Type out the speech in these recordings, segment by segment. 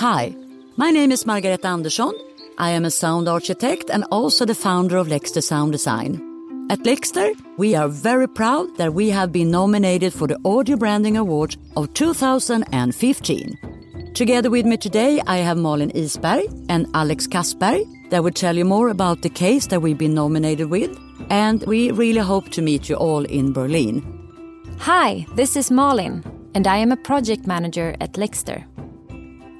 Hi, my name is Margareta Andersson. I am a sound architect and also the founder of Lexter Sound Design. At Lexter, we are very proud that we have been nominated for the Audio Branding Award of 2015. Together with me today, I have Malin Isberg and Alex Kasper that will tell you more about the case that we've been nominated with. And we really hope to meet you all in Berlin. Hi, this is Malin, and I am a project manager at Lexter.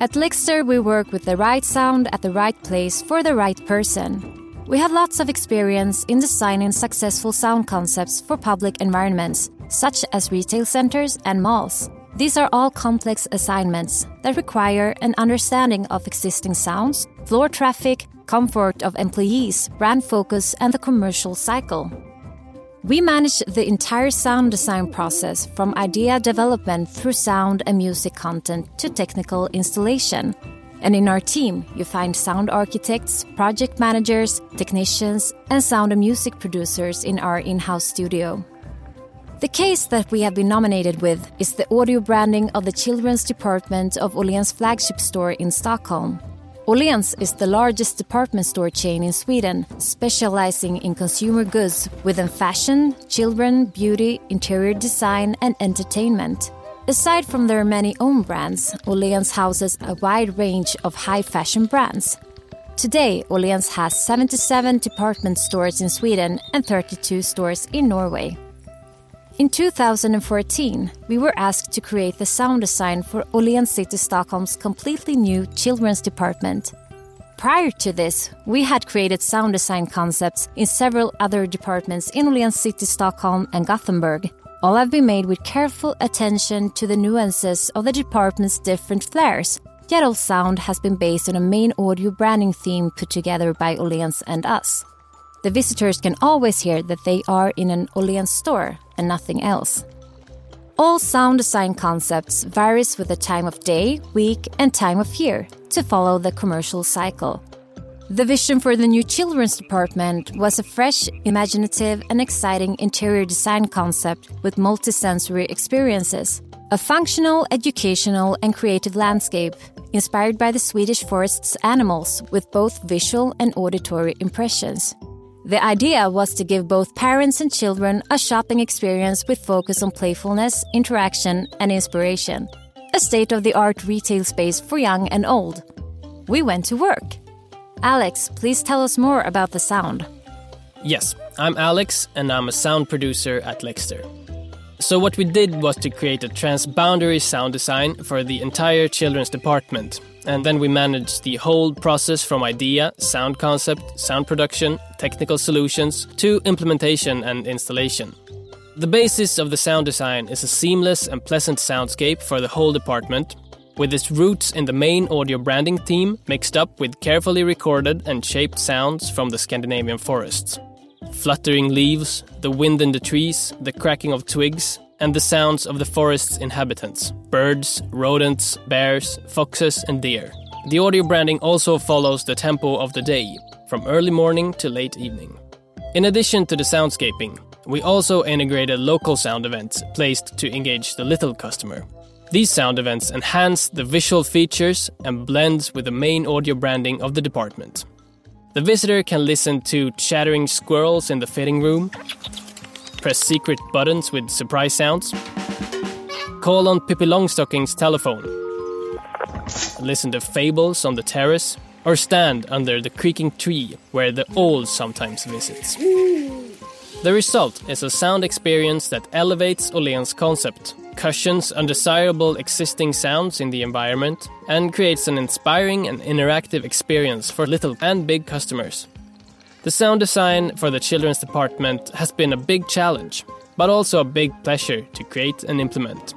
At Lexter, we work with the right sound at the right place for the right person. We have lots of experience in designing successful sound concepts for public environments, such as retail centers and malls. These are all complex assignments that require an understanding of existing sounds, floor traffic, comfort of employees, brand focus, and the commercial cycle. We manage the entire sound design process from idea development through sound and music content to technical installation. And in our team, you find sound architects, project managers, technicians, and sound and music producers in our in house studio. The case that we have been nominated with is the audio branding of the children's department of Åhléns flagship store in Stockholm. Åhléns is the largest department store chain in Sweden, specializing in consumer goods within fashion, children, beauty, interior design, and entertainment. Aside from their many own brands, Åhléns houses a wide range of high fashion brands. Today, Åhléns has 77 department stores in Sweden and 32 stores in Norway. In 2014, we were asked to create the sound design for Åhléns City Stockholm's completely new children's department. Prior to this, we had created sound design concepts in several other departments in Åhléns City Stockholm and Gothenburg. All have been made with careful attention to the nuances of the department's different flairs. Yet all sound has been based on a main audio branding theme put together by Åhléns and us. The visitors can always hear that they are in an Åhléns store and nothing else. All sound design concepts varies with the time of day, week, and time of year to follow the commercial cycle. The vision for the new children's department was a fresh, imaginative, and exciting interior design concept with multisensory experiences. A functional, educational, and creative landscape inspired by the Swedish forest's animals with both visual and auditory impressions. The idea was to give both parents and children a shopping experience with focus on playfulness, interaction, and inspiration. A state of the art retail space for young and old. We went to work. Alex, please tell us more about the sound. Yes, I'm Alex, and I'm a sound producer at Lexter. So, what we did was to create a transboundary sound design for the entire children's department. And then we manage the whole process from idea, sound concept, sound production, technical solutions, to implementation and installation. The basis of the sound design is a seamless and pleasant soundscape for the whole department, with its roots in the main audio branding theme mixed up with carefully recorded and shaped sounds from the Scandinavian forests fluttering leaves, the wind in the trees, the cracking of twigs, and the sounds of the forest's inhabitants birds, rodents, bears, foxes, and deer. The audio branding also follows the tempo of the day, from early morning to late evening. In addition to the soundscaping, we also integrated local sound events placed to engage the little customer. These sound events enhance the visual features and blends with the main audio branding of the department. The visitor can listen to chattering squirrels in the fitting room, press secret buttons with surprise sounds, call on Pippi Longstocking's telephone, listen to fables on the terrace, or stand under the creaking tree where the owl sometimes visits. The result is a sound experience that elevates Åhléns concept cushions undesirable existing sounds in the environment, and creates an inspiring and interactive experience for little and big customers. The sound design for the children's department has been a big challenge, but also a big pleasure to create and implement.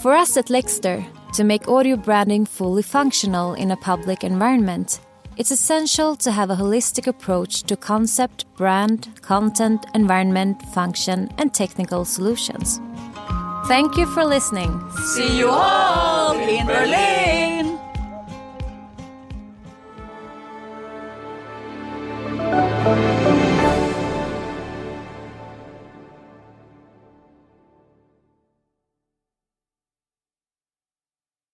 For us at Lexter, to make audio branding fully functional in a public environment, it's essential to have a holistic approach to concept, brand, content, environment, function, and technical solutions. Thank you for listening. See you all in Berlin!